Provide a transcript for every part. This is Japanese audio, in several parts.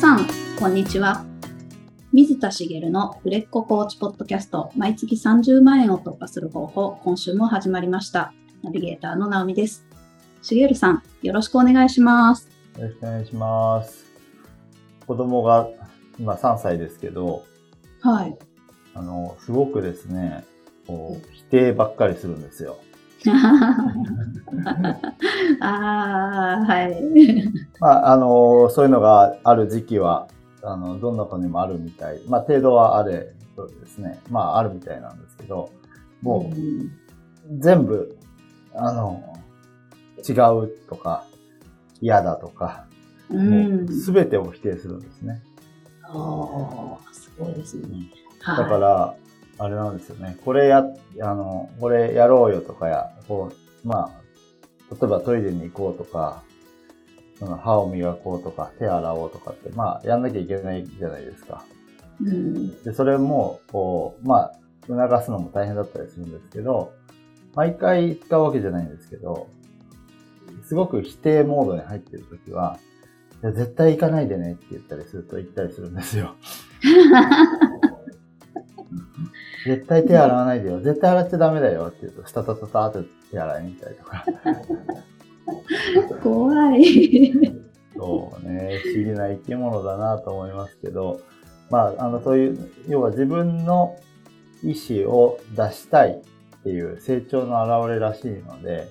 さん、こんにちは。水田茂の売れっ子コーチポッドキャスト、毎月30万円を突破する方法、今週も始まりました。ナビゲーターの直美です。茂さん、よろしくお願いします。よろしくお願いします。子供が今3歳ですけど、はい。あの、すごくですね、こう、否定ばっかりするんですよ。ああ、はい。まあ、あの、そういうのがある時期は、あの、どんな子にもあるみたい。まあ、程度はあれ、そうですね。まあ、あるみたいなんですけど、もう、全部、あの、違うとか、嫌だとか、すべてを否定するんですね。ああ、すごいですね。だから、あれなんですよね。これや、あの、これやろうよとかや、こう、まあ、例えばトイレに行こうとか、その歯を磨こうとか、手洗おうとかって、まあ、やんなきゃいけないじゃないですか。うん、で、それも、こう、まあ、促すのも大変だったりするんですけど、毎回使うわけじゃないんですけど、すごく否定モードに入ってるときは、絶対行かないでねって言ったりすると行ったりするんですよ。絶対手洗わないでよ。絶対洗っちゃダメだよって言うと、スタタタタって手洗いに行ったりとか。怖い。そうね、不思議な生き物だなと思いますけど、まあ、あの、そういう、要は自分の意思を出したいっていう成長の表れらしいので、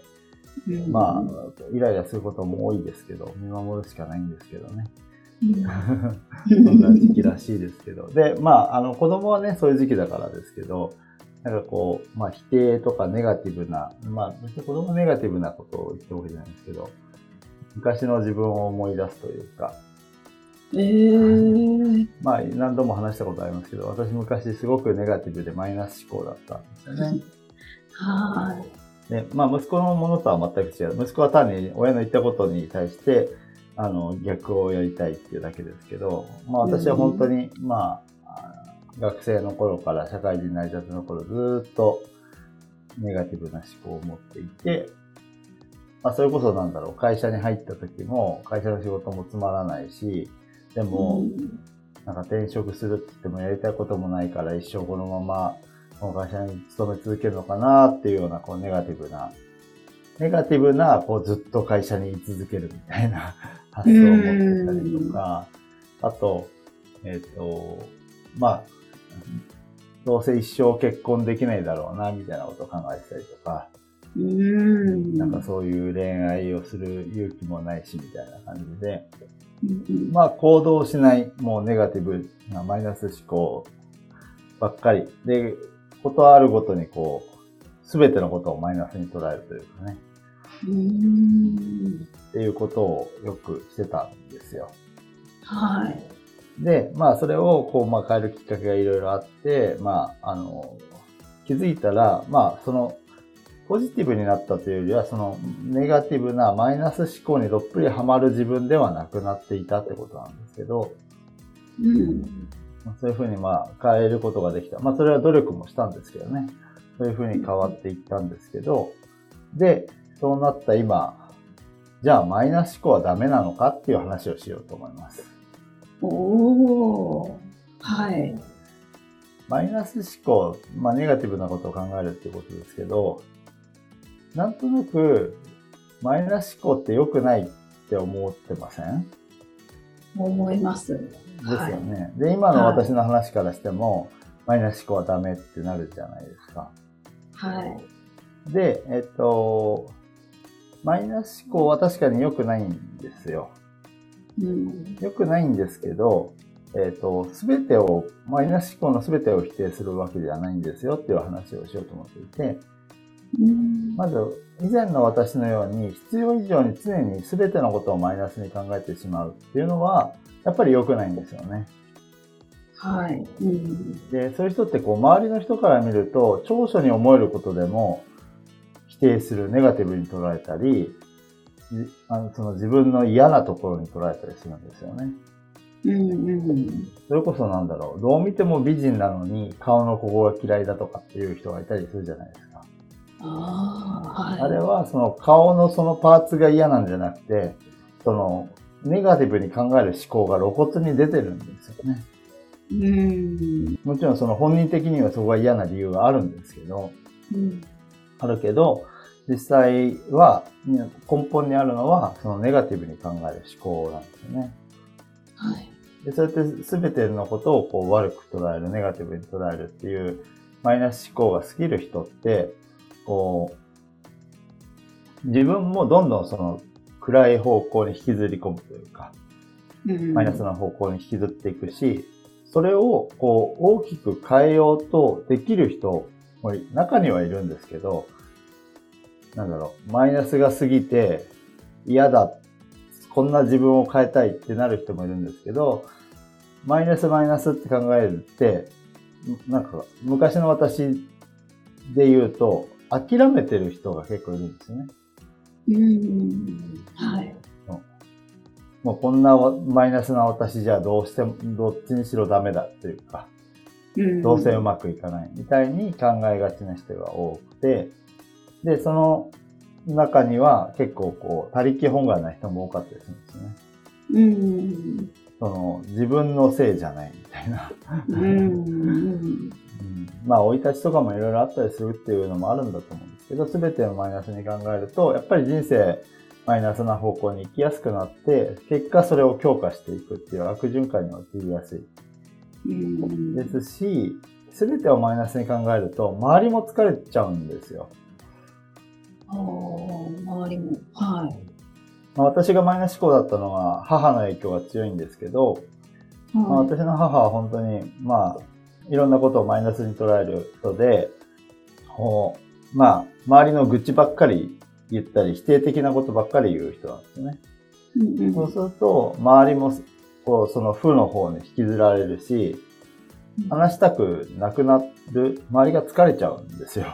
うん、まあ、イライラすることも多いですけど、見守るしかないんですけどね。そんな時期らしいですけど。で、まあ、あの、子供はね、そういう時期だからですけど、なんかこう、まあ、否定とかネガティブな、まあ、別に子供ネガティブなことを言ってるわけじゃないんですけど、昔の自分を思い出すというか、えー、まあ、何度も話したことありますけど、私昔すごくネガティブでマイナス思考だったんですよね。はい。で、まあ、息子のものとは全く違う。息子は単に親の言ったことに対して、あの、逆をやりたいっていうだけですけど、まあ私は本当に、まあ、学生の頃から社会人になりたての頃ずっとネガティブな思考を持っていて、まあそれこそなんだろう、会社に入った時も会社の仕事もつまらないし、でも、なんか転職するって言ってもやりたいこともないから一生このままこの会社に勤め続けるのかなっていうようなこうネガティブな、ネガティブなこうずっと会社に居続けるみたいな発想を持ってたりとか、あと、えっ、ー、と、まあ、どうせ一生結婚できないだろうな、みたいなことを考えてたりとか、うんなんかそういう恋愛をする勇気もないし、みたいな感じで、まあ行動しない、もうネガティブなマイナス思考ばっかり。で、ことあるごとにこう、すべてのことをマイナスに捉えるというかね。っていうことをよくしてたん。ですよ。はい。で、まあそれをこう、まあ変えるきっかけがいろいろあって、まあ、あの、気づいたら、まあその、ポジティブになったというよりは、そのネガティブなマイナス思考にどっぷりハマる自分ではなくなっていたってことなん。ですけど、うん、そういうふうにまあ変えることができた。まあそれは努力もしたん。ですけどね。そういうふうに変わっていったん。ですけど、で、そうなった今、じゃあマイナス思考はダメなのかっていう話をしようと思います。おー、はい。マイナス思考、まあネガティブなことを考えるっていうことですけど、なんとなくマイナス思考って良くないって思ってません？思います。ですよね。はい、で、今の私の話からしても、はい、マイナス思考はダメってなるじゃないですか。はい。で、えっと、マイナス思考は確かに良くないんですよ。うん、良くないんですけど、えっ、ー、と、すべてを、マイナス思考のすべてを否定するわけではないんですよっていう話をしようと思っていて、うん、まず、以前の私のように必要以上に常にすべてのことをマイナスに考えてしまうっていうのは、やっぱり良くないんですよね。はい。うん、で、そういう人ってこう、周りの人から見ると、長所に思えることでも、定する、ネガティブに捉えたり、あのその自分の嫌なところに捉えたりするんですよね。うんうん、それこそなんだろう、どう見ても美人なのに顔のここが嫌いだとかっていう人がいたりするじゃないですか。あ,、はい、あれはその顔のそのパーツが嫌なんじゃなくて、そのネガティブに考える思考が露骨に出てるんですよね。うん。もちろんその本人的にはそこが嫌な理由があるんですけど、うん。あるけど、実際は、ね根本にあるのは、そのネガティブに考える思考なんですよね。はい。で、そうやって全てのことをこう悪く捉える、ネガティブに捉えるっていうマイナス思考が過ぎる人って、こう、自分もどんどんその暗い方向に引きずり込むというか、うんマイナスな方向に引きずっていくし、それをこう大きく変えようとできる人も中にはいるんですけど、なんだろう、マイナスが過ぎて嫌だ、こんな自分を変えたいってなる人もいるんですけど、マイナスマイナスって考えるって、なんか昔の私で言うと、諦めてる人が結構いるんですよね。うん。はい。もうこんなマイナスな私じゃどうしても、どっちにしろダメだっていうか、うんどうせうまくいかないみたいに考えがちな人が多くて、で、その中には結構こう、他力本願な人も多かったりするんですね。うん。その、自分のせいじゃないみたいな。うん。うんまあ、生い立ちとかもいろいろあったりするっていうのもあるんだと思うんですけど、すべてをマイナスに考えると、やっぱり人生、マイナスな方向に行きやすくなって、結果それを強化していくっていう悪循環に陥りやすいうん。ですし、すべてをマイナスに考えると、周りも疲れちゃうんですよ。ああ、周りも。はい。まあ、私がマイナス思考だったのは、母の影響が強いんですけど、まあ、はい。私の母は本当に、まあ、いろんなことをマイナスに捉える人で、まあ、周りの愚痴ばっかり言ったり、否定的なことばっかり言う人なんですね。うんうんそうすると、周りも、こう、その負の方に引きずられるし、話したくなくなる、周りが疲れちゃうんですよ。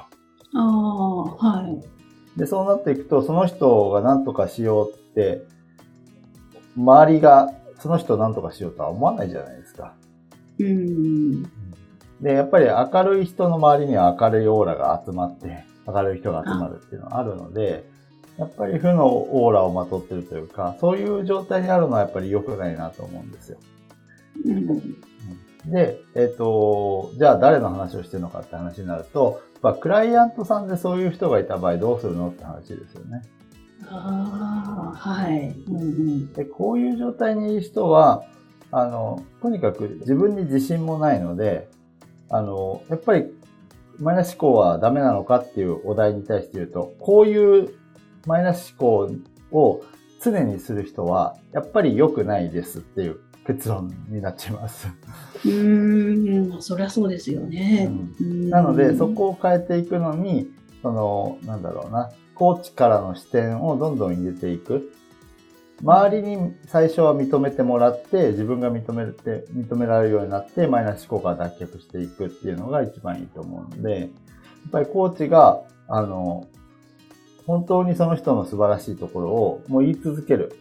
ああ、はい。で、そうなっていくと、その人が何とかしようって、周りがその人を何とかしようとは思わないじゃないですか。うん。で、やっぱり明るい人の周りには明るいオーラが集まって、明るい人が集まるっていうのはあるので、やっぱり負のオーラをまとってるというか、そういう状態にあるのはやっぱり良くないなと思うんですよ。うん。で、えっ、と、じゃあ誰の話をしてるのかって話になると、まあ、クライアントさんでそういう人がいた場合どうするのって話ですよね。ああ、はい。うんうん。で、こういう状態にいる人は、あの、とにかく自分に自信もないので、あの、やっぱりマイナス思考はダメなのかっていうお題に対して言うと、こういうマイナス思考を常にする人は、やっぱり良くないですっていう結論になっちゃいます。うーん、そりゃそうですよね。うんなので、そこを変えていくのに、その、なんだろうな、コーチからの視点をどんどん入れていく。周りに最初は認めてもらって、自分が認めて、認められるようになって、マイナス思考から脱却していくっていうのが一番いいと思うので、やっぱりコーチが、あの、本当にその人の素晴らしいところをもう言い続ける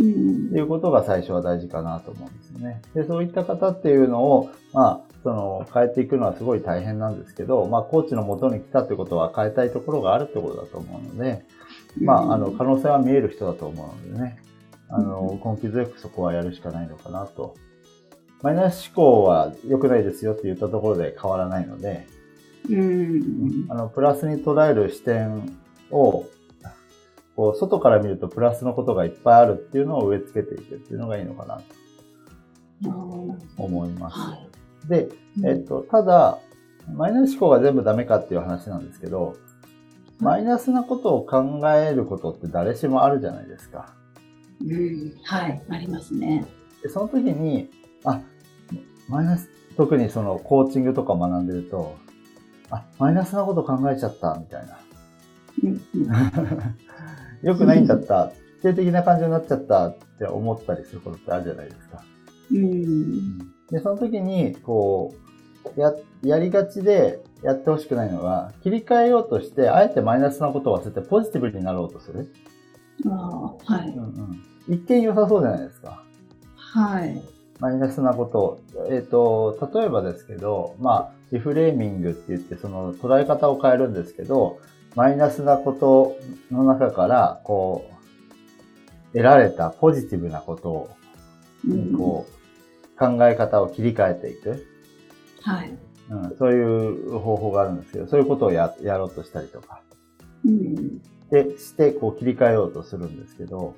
うんいうことが最初は大事かなと思うんですよね。で、そういった方っていうのを、まあ、その、変えていくのはすごい大変なんですけど、まあ、コーチの元に来たってことは変えたいところがあるってことだと思うので、まあ、あの、可能性は見える人だと思うのでね、あの、根気強くそこはやるしかないのかなと。マイナス思考は良くないですよって言ったところで変わらないので、うんあの、プラスに捉える視点を、こう、外から見るとプラスのことがいっぱいあるっていうのを植え付けていくっていうのがいいのかなと思います。はで、い。えっと、ただ、マイナス思考が全部ダメかっていう話なんですけど、マイナスなことを考えることって誰しもあるじゃないですか。うん、はい、ありますね。で、その時に、あ、マイナス、特にそのコーチングとか学んでると、あ、マイナスなこと考えちゃった、みたいな。良くないんだった、否定的な感情になっちゃったって思ったりすることってあるじゃないですか。うんで、その時に、こう、や、やりがちでやってほしくないのが、切り替えようとして、あえてマイナスなことを忘れてポジティブになろうとする。ああはい。うんうん。一見良さそうじゃないですか。はい。マイナスなことを。えっ、と、例えばですけど、まあ、リフレーミングって言って、その捉え方を変えるんですけど、マイナスなことの中から、こ得られたポジティブなことを、うんこう、考え方を切り替えていく。はい。うん、そういう方法があるんですけど、そういうことをややろうとしたりとか。うん。で、して、こう切り替えようとするんですけど、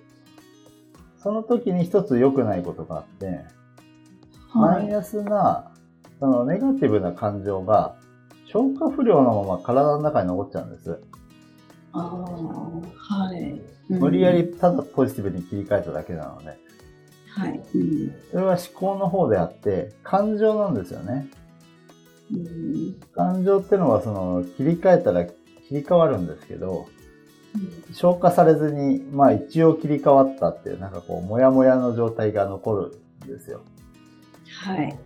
その時に一つ良くないことがあって、はい。マイナスな、そのネガティブな感情が消化不良のまま体の中に残っちゃうんです。ああ、はい。うん無理やり。ただポジティブに切り替えただけなので、はい。うん。それは思考の方であって、感情なんですよね。うん。感情ってのはその切り替えたら切り替わるんですけど、消化されずに、まあ一応切り替わったっていう、なんかこう、もやもやの状態が残るんですよ。はい。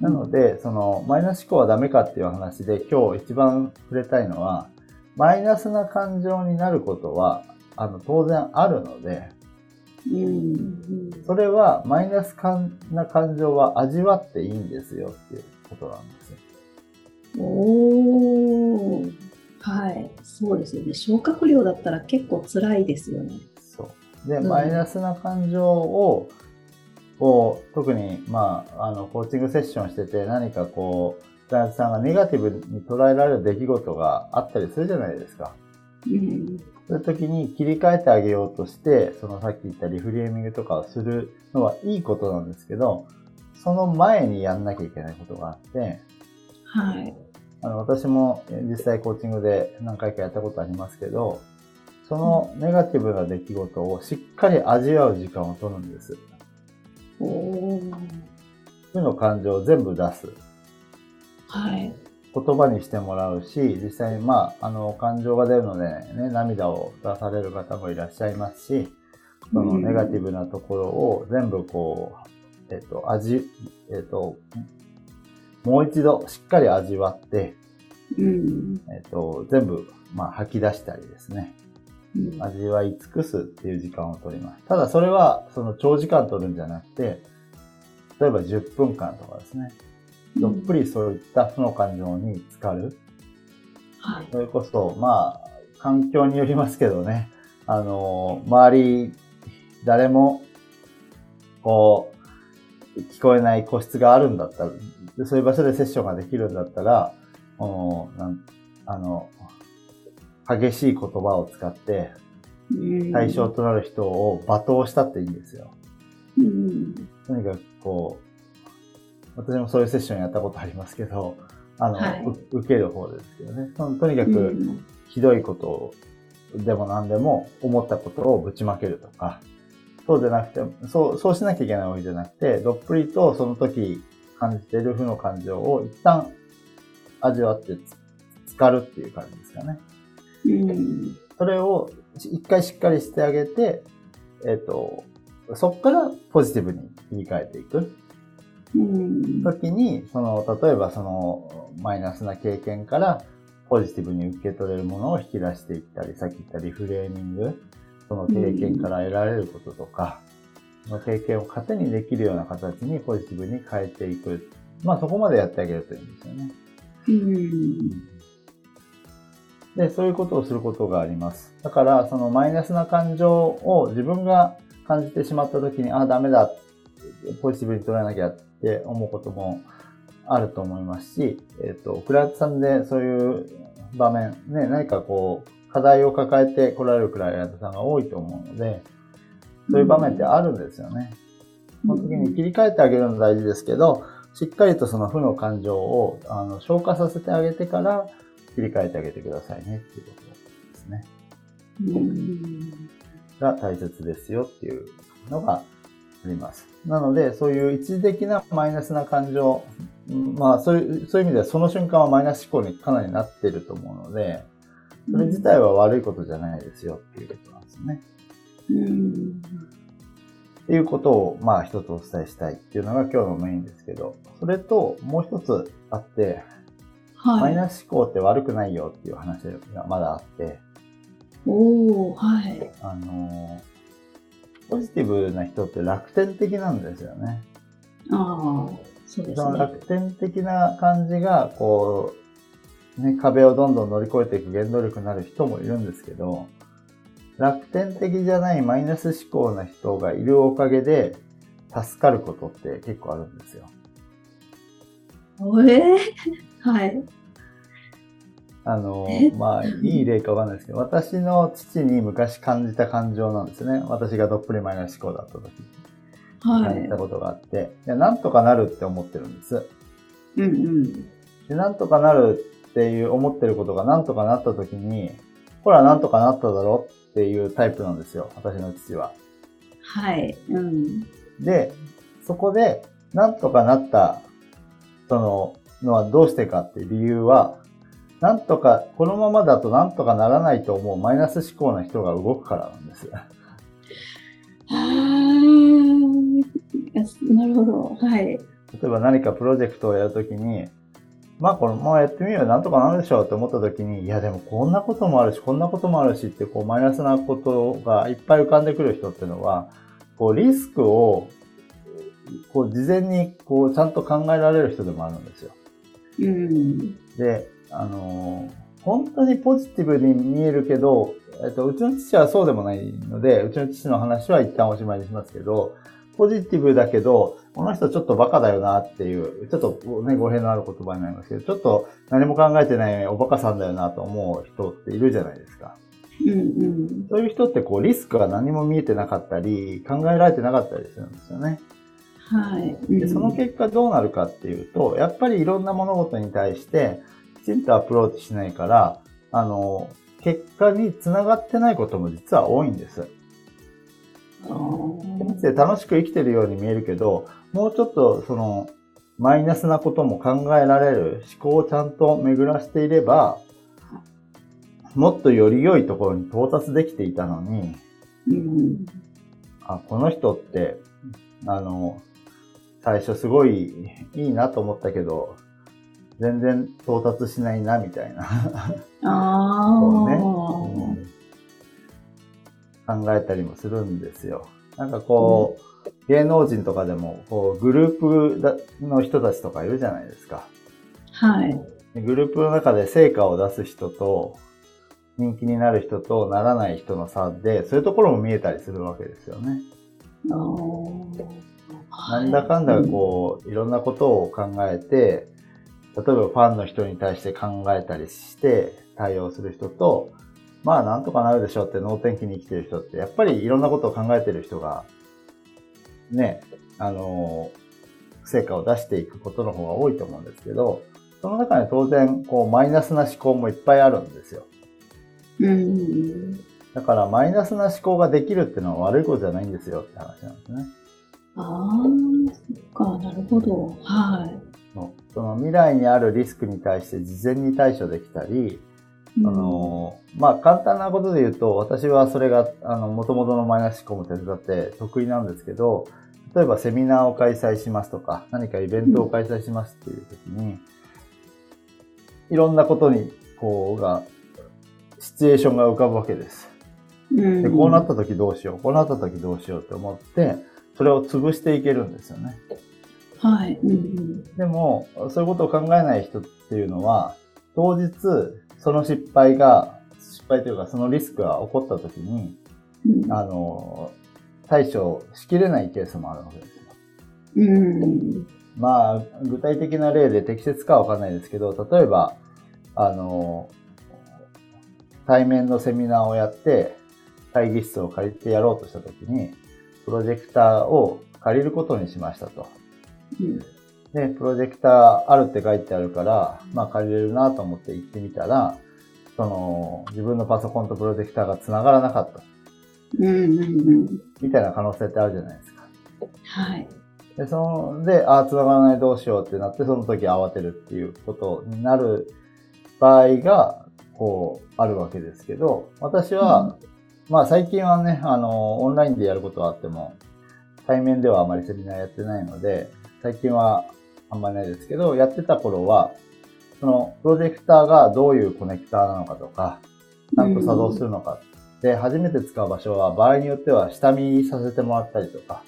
なので、その、マイナス思考はダメかっていう話で、今日一番触れたいのは、マイナスな感情になることは、あの、当然あるので、うん。それは、マイナスな感情は味わっていいんですよっていうことなんですよ。おー。はい。そうですよね。消化不良だったら結構辛いですよね。そう。で、うんマイナスな感情を、こう、特に、まあ、あの、コーチングセッションしてて、何かこう、クライアントさんがネガティブに捉えられる出来事があったりするじゃないですか。うん。そういう時に切り替えてあげようとして、そのさっき言ったリフレーミングとかをするのはいいことなんですけど、その前にやんなきゃいけないことがあって、はい。あの私も実際コーチングで何回かやったことありますけど、そのネガティブな出来事をしっかり味わう時間を取るんです。負の感情を全部出す。はい。言葉にしてもらうし、実際にまあ、あの、感情が出るのでね、涙を出される方もいらっしゃいますし、そのネガティブなところを全部こう、えっと、味、えっと、もう一度しっかり味わって、うん。えっと、全部、まあ、吐き出したりですね。うん味わい尽くすっていう時間を取ります。ただそれは、その長時間取るんじゃなくて、例えば10分間とかですね。どっぷりそういった負の感情に浸かる。はい。それこそ、まあ、環境によりますけどね。あの、周り、誰も、こう、聞こえない個室があるんだったら、でそういう場所でセッションができるんだったら、このなんあの、激しい言葉を使って、うん対象となる人を罵倒したっていいんですよ。うん。とにかくこう、私もそういうセッションやったことありますけど、あの、はいう受ける方ですけどね。とにかうく、んひどいことでも何でも思ったことをぶちまけるとか、そうじゃなくて、そう、そうしなきゃいけないわけじゃなくて、どっぷりとその時感じている負の感情を一旦味わってつ浸かるっていう感じですかね。うん。それを一回しっかりしてあげて、えっ、と、そこからポジティブに切り替えていく。うん。時に、その、例えばその、マイナスな経験から、ポジティブに受け取れるものを引き出していったり、さっき言ったリフレーミング、その経験から得られることとか、その経験を糧にできるような形にポジティブに変えていく。まあそこまでやってあげるといいんですよね。うん。で、そういうことをすることがあります。だから、そのマイナスな感情を自分が感じてしまった時に、あ、ダメだ、ポジティブに捉えなきゃって思うこともあると思いますし、えっ、と、クライアントさんでそういう場面、ね、何かこう、課題を抱えて来られるクライアントさんが多いと思うので、そういう場面ってあるんですよね。その時に切り替えてあげるの大事ですけど、しっかりとその負の感情をあの消化させてあげてから切り替えてあげてくださいねっていうことですね。うん。が大切ですよっていうのがあります。なので、そういう一時的なマイナスな感情、うんまあそういう、そういう意味ではその瞬間はマイナス思考にかなりなってると思うので、それ自体は悪いことじゃないですよっていうことなんですね。うん。っていうことを、まあ一つお伝えしたいっていうのが今日のメインですけど、それともう一つあって、マはい。イナス思考って悪くないよっていう話がまだあって、おー、はい。あのーポジティブな人って楽天的なんですよね。ああ、そうですね。楽天的な感じが、こう、ね、壁をどんどん乗り越えていく原動力になる人もいるんですけど、楽天的じゃないマイナス思考な人がいるおかげで、助かることって結構あるんですよ。えー、はい。あのえ、まあ、いい例かわかんないですけど、私の父に昔感じた感情なんですよね。私がどっぷりマイナス思考だった時にはい感じた。ことがあって、いやなんとかなるって思ってるんです。うんうん。で、なんとかなるっていう思ってることがなんとかなった時に、ほら、なんとかなっただろっていうタイプなんですよ。私の父は。はい。うん。で、そこで、なんとかなった、その、のはどうしてかって理由は、なんとか、このままだとなんとかならないと思うマイナス思考な人が動くからなんです。あなるほど。はい。例えば何かプロジェクトをやるときに、まあこのままやってみようよ、なんとかなるでしょうって思ったときに、いやでもこんなこともあるし、こんなこともあるしって、こうマイナスなことがいっぱい浮かんでくる人っていうのは、こうリスクを、こう事前にこうちゃんと考えられる人でもあるんですよ。うん。で、あのー本当にポジティブに見えるけど、えっと、うちの父はそうでもないので、うちの父の話は一旦おしまいにしますけど、ポジティブだけど、この人ちょっとバカだよなっていう、ちょっとね、語弊のある言葉になりますけど、ちょっと何も考えてないおバカさんだよなと思う人っているじゃないですか。うんうん。そういう人ってこうリスクが何も見えてなかったり、考えられてなかったりするんですよね。はい。で、その結果どうなるかっていうと、やっぱりいろんな物事に対して、きちんとアプローチしないから、あの、結果につながってないことも実は多いんです。あー人生楽しく生きてるように見えるけど、もうちょっとその、マイナスなことも考えられる思考をちゃんと巡らしていれば、もっとより良いところに到達できていたのに、うん。あ、この人って、あの、最初すごいいいなと思ったけど、全然到達しないな、みたいな。あこうねあ。うん考えたりもするんですよ。なんかこう、芸能人とかでも、こう、グループだの人たちとかいるじゃないですか。はい。でグループの中で成果を出す人と、人気になる人とならない人の差で、そういうところも見えたりするわけですよね。あーなんだかんだこう、いろんなことを考えて、例えばファンの人に対して考えたりして対応する人と、まあなんとかなるでしょうって能天気に生きてる人って、やっぱりいろんなことを考えてる人が、ね、あの、成果を出していくことの方が多いと思うんですけど、その中に当然、こう、マイナスな思考もいっぱいあるんですよ。うんうん。だから、マイナスな思考ができるっていうのは悪いことじゃないんですよって話なんですね。ああ、そっか、なるほど。はい。のその未来にあるリスクに対して事前に対処できたり、うんあの、まあ、簡単なことで言うと、私はそれが、あの、元々のマイナス思考も手伝って得意なんですけど、例えばセミナーを開催しますとか、何かイベントを開催しますっていう時に、いろんなことに、こう、が、シチュエーションが浮かぶわけです。うんで、こうなった時どうしよう、こうなった時どうしようって思って、それを潰していけるんですよね。はい。うんうん。でも、そういうことを考えない人っていうのは、当日、その失敗が、失敗というかそのリスクが起こった時に、うんあの、対処しきれないケースもあるわけですよ。うん。まあ、具体的な例で適切かはわかんないですけど、例えば、あの、対面のセミナーをやって、会議室を借りてやろうとした時に、プロジェクターを借りることにしましたと。うんで、プロジェクターあるって書いてあるから、まあ借りれるなと思って行ってみたら、その、自分のパソコンとプロジェクターが繋がらなかった。うんうんうん。みたいな可能性ってあるじゃないですか。はい。で、その、で、ああ、繋がらないどうしようってなって、その時慌てるっていうことになる場合が、こう、あるわけですけど、私は、まあ最近はね、あの、オンラインでやることはあっても、対面ではあまりセミナーやってないので、最近はあんまりないですけど、やってた頃は、その、プロジェクターがどういうコネクターなのかとか、ちゃんと作動するのか。で、初めて使う場所は、場合によっては下見させてもらったりとか、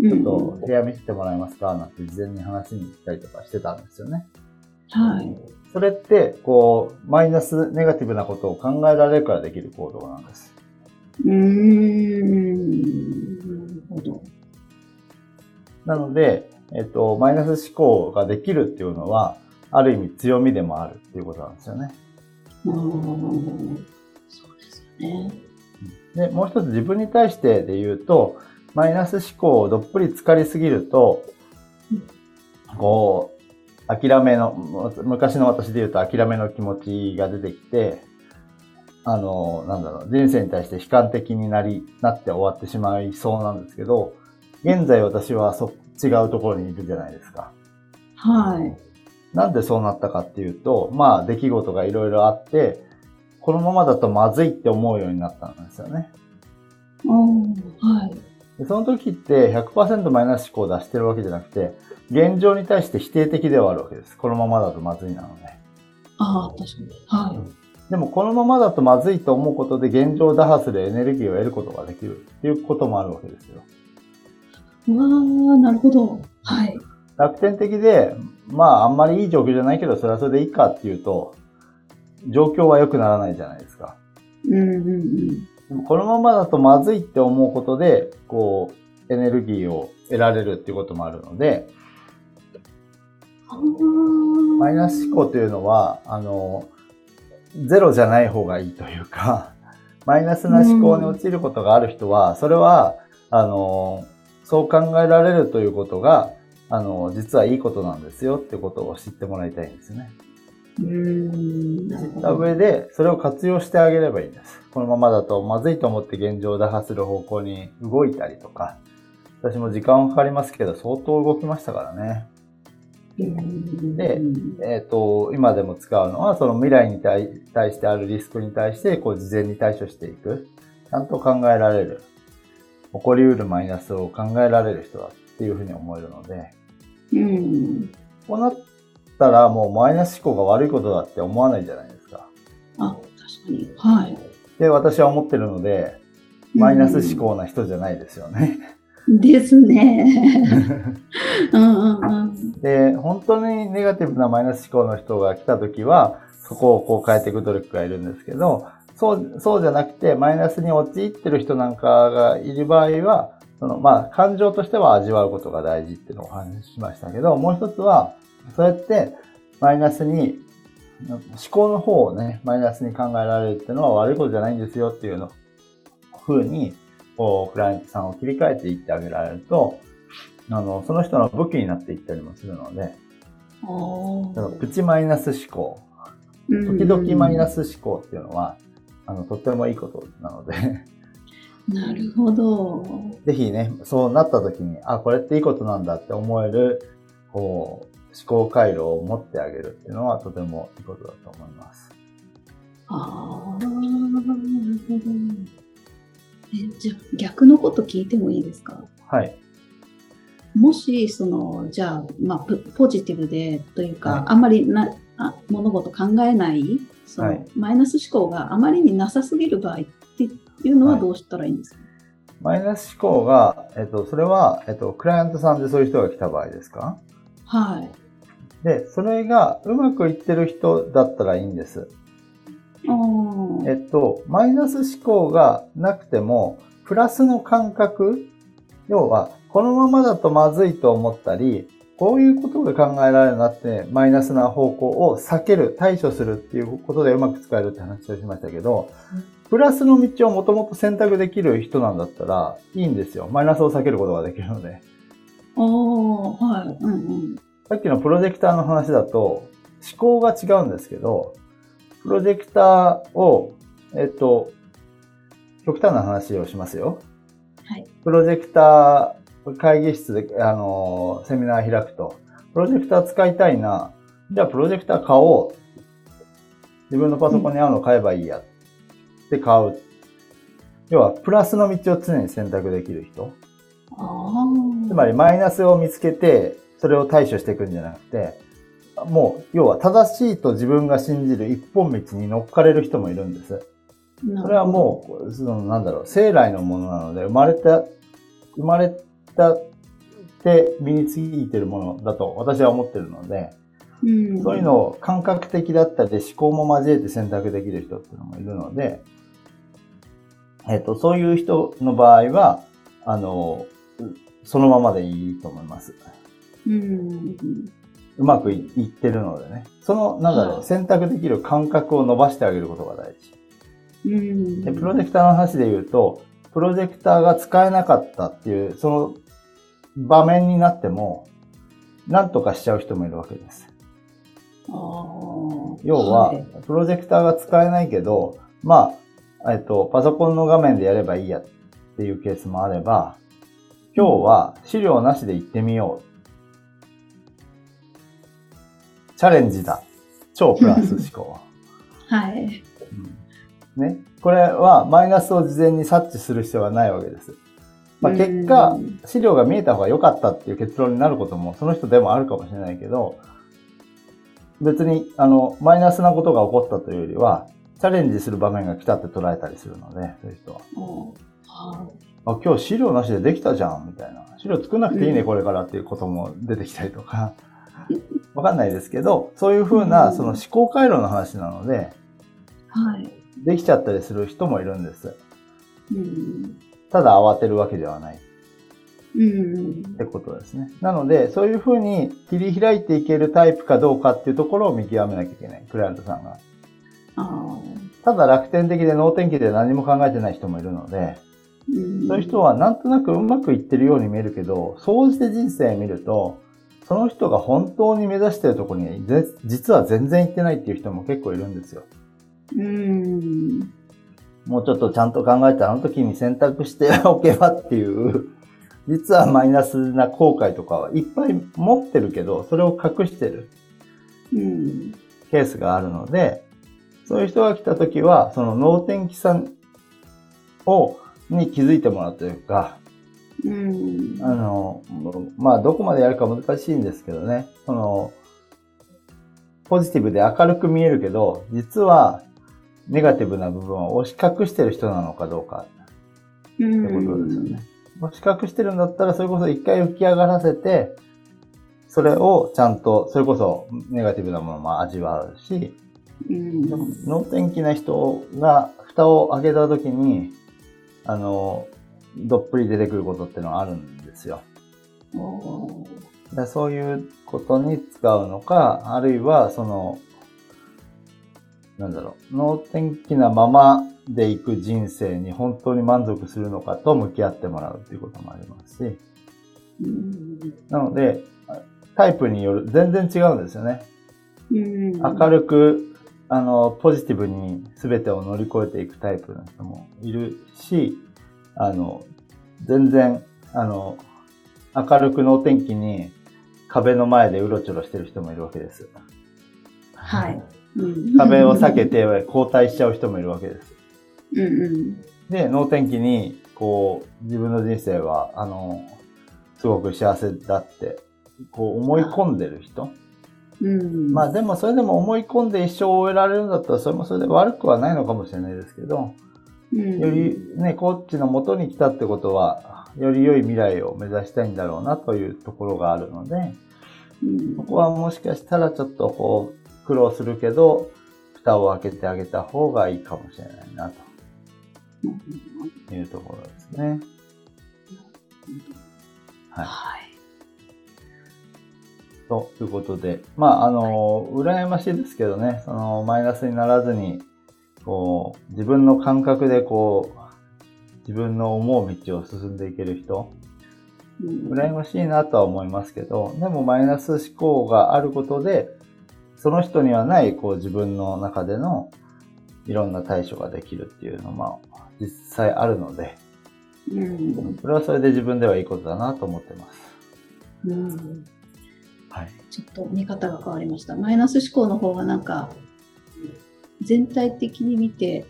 ちちょっと部屋見せてもらえますかなんて事前に話に行ったりとかしてたんですよね。はい。それって、こう、マイナス、ネガティブなことを考えられるからできる行動なんです。うーん。なるほど。なので、えっと、マイナス思考ができるっていうのは、ある意味強みでもあるっていうことなんですよね。あーそうですよね。で、もう一つ自分に対してで言うと、マイナス思考をどっぷり浸かりすぎると、こう、諦めの、昔の私で言うと諦めの気持ちが出てきて、あの、なんだろう、人生に対して悲観的になり、なって終わってしまいそうなんですけど、現在私はそ、違うところにいるじゃないですか。はい。なんでそうなったかっていうと、まあ出来事がいろいろあって、このままだとまずいって思うようになったんですよね。おーはい。でその時って100%マイナス思考を出してるわけじゃなくて、現状に対して否定的ではあるわけです。このままだとまずいなので。ああ、確かに。はでもこのままだとまずいと思うことで現状を打破するエネルギーを得ることができるっていうこともあるわけですよ。わあ、なるほど。はい。楽天的で、まああんまりいい状況じゃないけど、それはそれでいいかっていうと、状況は良くならないじゃないですか。うんうんうん。でもこのままだとまずいって思うことで、こう、エネルギーを得られるっていうこともあるので、マイナス思考というのは、あの、ゼロじゃない方がいいというか、マイナスな思考に陥ることがある人は、それは、あの、そう考えられるということが、あの、実はいいことなんですよってことを知ってもらいたいんですね。知った。上で、それを活用してあげればいいんです。このままだとまずいと思って現状を打破する方向に動いたりとか、私も時間はかかりますけど、相当動きましたからね。うんでえっ、と、今でも使うのは、その未来に対対してあるリスクに対して、こう、事前に対処していく。ちゃんと考えられる。起こり得るマイナスを考えられる人だっていうふうに思えるので、うん。こうなったらもうマイナス思考が悪いことだって思わないじゃないですか。あ、確かに。はい。で、私は思ってるので、マイナス思考な人じゃないですよね。ですね。うんうんうん。で、本当にネガティブなマイナス思考の人が来た時は、そこをこう変えていく努力がいるんですけど、そう、そうじゃなくて、マイナスに陥ってる人なんかがいる場合は、その、まあ、感情としては味わうことが大事っていうのをお話ししましたけど、もう一つは、そうやって、マイナスに、思考の方をね、マイナスに考えられるっていうのは悪いことじゃないんですよっていうの、風に、こう、クライアントさんを切り替えていってあげられると、あの、その人の武器になっていったりもするので、プチマイナス思考、時時々マイナス思考っていうのは、あの、とってもいいことなので、なるほど。ぜひね、そうなった時に、あ、これっていいことなんだって思える、こう、思考回路を持ってあげるっていうのはとてもいいことだと思います。ああ、なるほど。え、じゃあ逆のこと聞いてもいいですか？はい。もし、その、じゃあ、まあ、ポポジティブでというか、はいあんまりなあ物事考えない、その、はいマイナス思考があまりになさすぎる場合っていうのははいどうしたらいいんですか、マイナス思考が、えっと、それは、えっと、クライアントさんでそういう人が来た場合ですか？はい。で、それがうまくいってる人だったらいいんです。えっと、マイナス思考がなくても、プラスの感覚、要は、このままだとまずいと思ったり、こういうことが考えられるなって、マイナスな方向を避ける、対処するっていうことでうまく使えるって話をしましたけどうん、プラスの道をもともと選択できる人なんだったらいいんですよ。マイナスを避けることができるので。おーはい。うんうん。さっきのプロジェクターの話だと、思考が違うんですけど、プロジェクターを、えっと、極端な話をしますよ。はい。プロジェクター、会議室で、あの、セミナー開くと、プロジェクター使いたいな。じゃあ、プロジェクター買おう。自分のパソコンに合うの買えばいいや。って買う。要は、プラスの道を常に選択できる人。つまりマイナスを見つけて、それを対処していくんじゃなくて、もう、要は正しいと自分が信じる一本道に乗っかれる人もいるんです。それはもう、その、なんだろう、生来のものなので、生まれた、生まれたって身についてるものだと私は思ってるので、うん、そういうのを感覚的だったり思考も交えて選択できる人っていうのもいるので、えっ、と、そういう人の場合は、あの、そのままでいいと思います。うん。うまくいいってるのでね。その、なんだろう、はい選択できる感覚を伸ばしてあげることが大事。うん。で、プロジェクターの話で言うと、プロジェクターが使えなかったっていう、その場面になっても、なんとかしちゃう人もいるわけです。要は、いプロジェクターが使えないけど、まあ、えっと、パソコンの画面でやればいいやっていうケースもあれば、今日は資料なしで行ってみよう。チャレンジだ。超プラス思考。はい。うんね。これはマイナスを事前に察知する必要がないわけです。まあ、結果うん、資料が見えた方が良かったっていう結論になることも、その人でもあるかもしれないけど、別に、あの、マイナスなことが起こったというよりは、チャレンジする場面が来たって捉えたりするので、そういう人は。あ、今日資料なしでできたじゃん、みたいな。資料作んなくていいね、うんこれからっていうことも出てきたりとか。わかんないですけど、そういうふうな、うんその思考回路の話なので、はい。できちゃったりする人もいるんです。うん。ただ慌てるわけではないうんっ。てことですね。なので、そういうふうに切り開いていけるタイプかどうかっていうところを見極めなきゃいけない、クライアントさんが。あただ楽天的で能天気で何も考えてない人もいるので、ーうんそういう人はなんとなくうまくいってるように見えるけど、総じて人生見ると、その人が本当に目指してるところにぜ実は全然行ってないっていう人も結構いるんですよ。うん。もうちょっとちゃんと考えてあの時に選択しておけばっていう、実はマイナスな後悔とかはいっぱい持ってるけど、それを隠してるうん。ケースがあるので、そういう人が来た時は、その脳天気さんを、に気づいてもらうというか、うん。あの、まあ、どこまでやるか難しいんですけどね、その、ポジティブで明るく見えるけど、実はネガティブな部分を押し隠してる人なのかどうかっってことですよね。押し隠してるんだったら、それこそ一回浮き上がらせて、それをちゃんと、それこそネガティブなものも味わうし、うん。能天気な人が蓋を開けた時に、あの、どっぷり出てくることっていうのはあるんですよ。そういうことに使うのか、あるいはその、なんだろう、能天気なままでいく人生に本当に満足するのかと向き合ってもらうっていうこともありますし、うん。なので、タイプによる、全然違うんですよね。うん。明るく、あの、ポジティブに全てを乗り越えていくタイプの人もいるし、あの、全然、あの、明るく能天気に壁の前でうろちょろしてる人もいるわけです。はい。うん壁を避け。て後退しちゃう人もいるわけです。うんうん。で、能天気に、こう、自分の人生は、あの、すごく幸せだって、こう思い込んでる人。うん。まあでもそれでも思い込んで一生を終えられるんだったらそれもそれで悪くはないのかもしれないですけど、うん、よりね、コーチの元に来たってことは、より良い未来を目指したいんだろうなというところがあるので、うん、ここはもしかしたらちょっとこう苦労するけど、蓋を開けてあげた方がいいかもしれないなというところですね。はい。はい。ということで、まあ、あの、羨ましいですけどね、その、マイナスにならずに、こう、自分の感覚でこう、自分の思う道を進んでいける人、うん羨ましいなとは思いますけど、でもマイナス思考があることで、その人にはない、こう、自分の中での、いろんな対処ができるっていうのも、実際あるので、うんそれはそれで自分ではいいことだなと思ってます。うんはい。ちょっと見方が変わりました。マイナス思考の方がなんか、全体的に見て、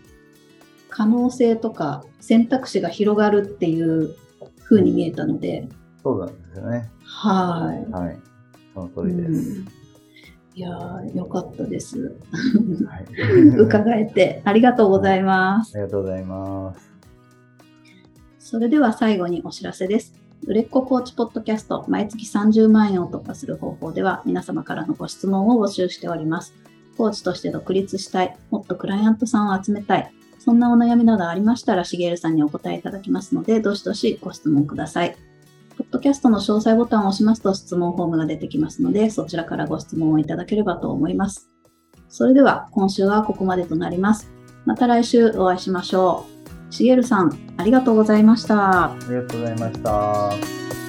可能性とか選択肢が広がるっていう風に見えたので、そうなんですよね。はい。はい。その通りです。うんいやー、よかったです。はい。伺えてありがとうございます。ありがとうございます。それでは最後にお知らせです。売れっ子コーチポッドキャスト毎月30万円を突破する方法では皆様からのご質問を募集しております。コーチとして独立したい、もっとクライアントさんを集めたい、そんなお悩みなどありましたら、しげるさんにお答えいただきますので、どしどしご質問ください。ポッドキャストの詳細ボタンを押しますと質問フォームが出てきますので、そちらからご質問をいただければと思います。それでは、今週はここまでとなります。また来週お会いしましょう。しげるさん、ありがとうございました。ありがとうございました。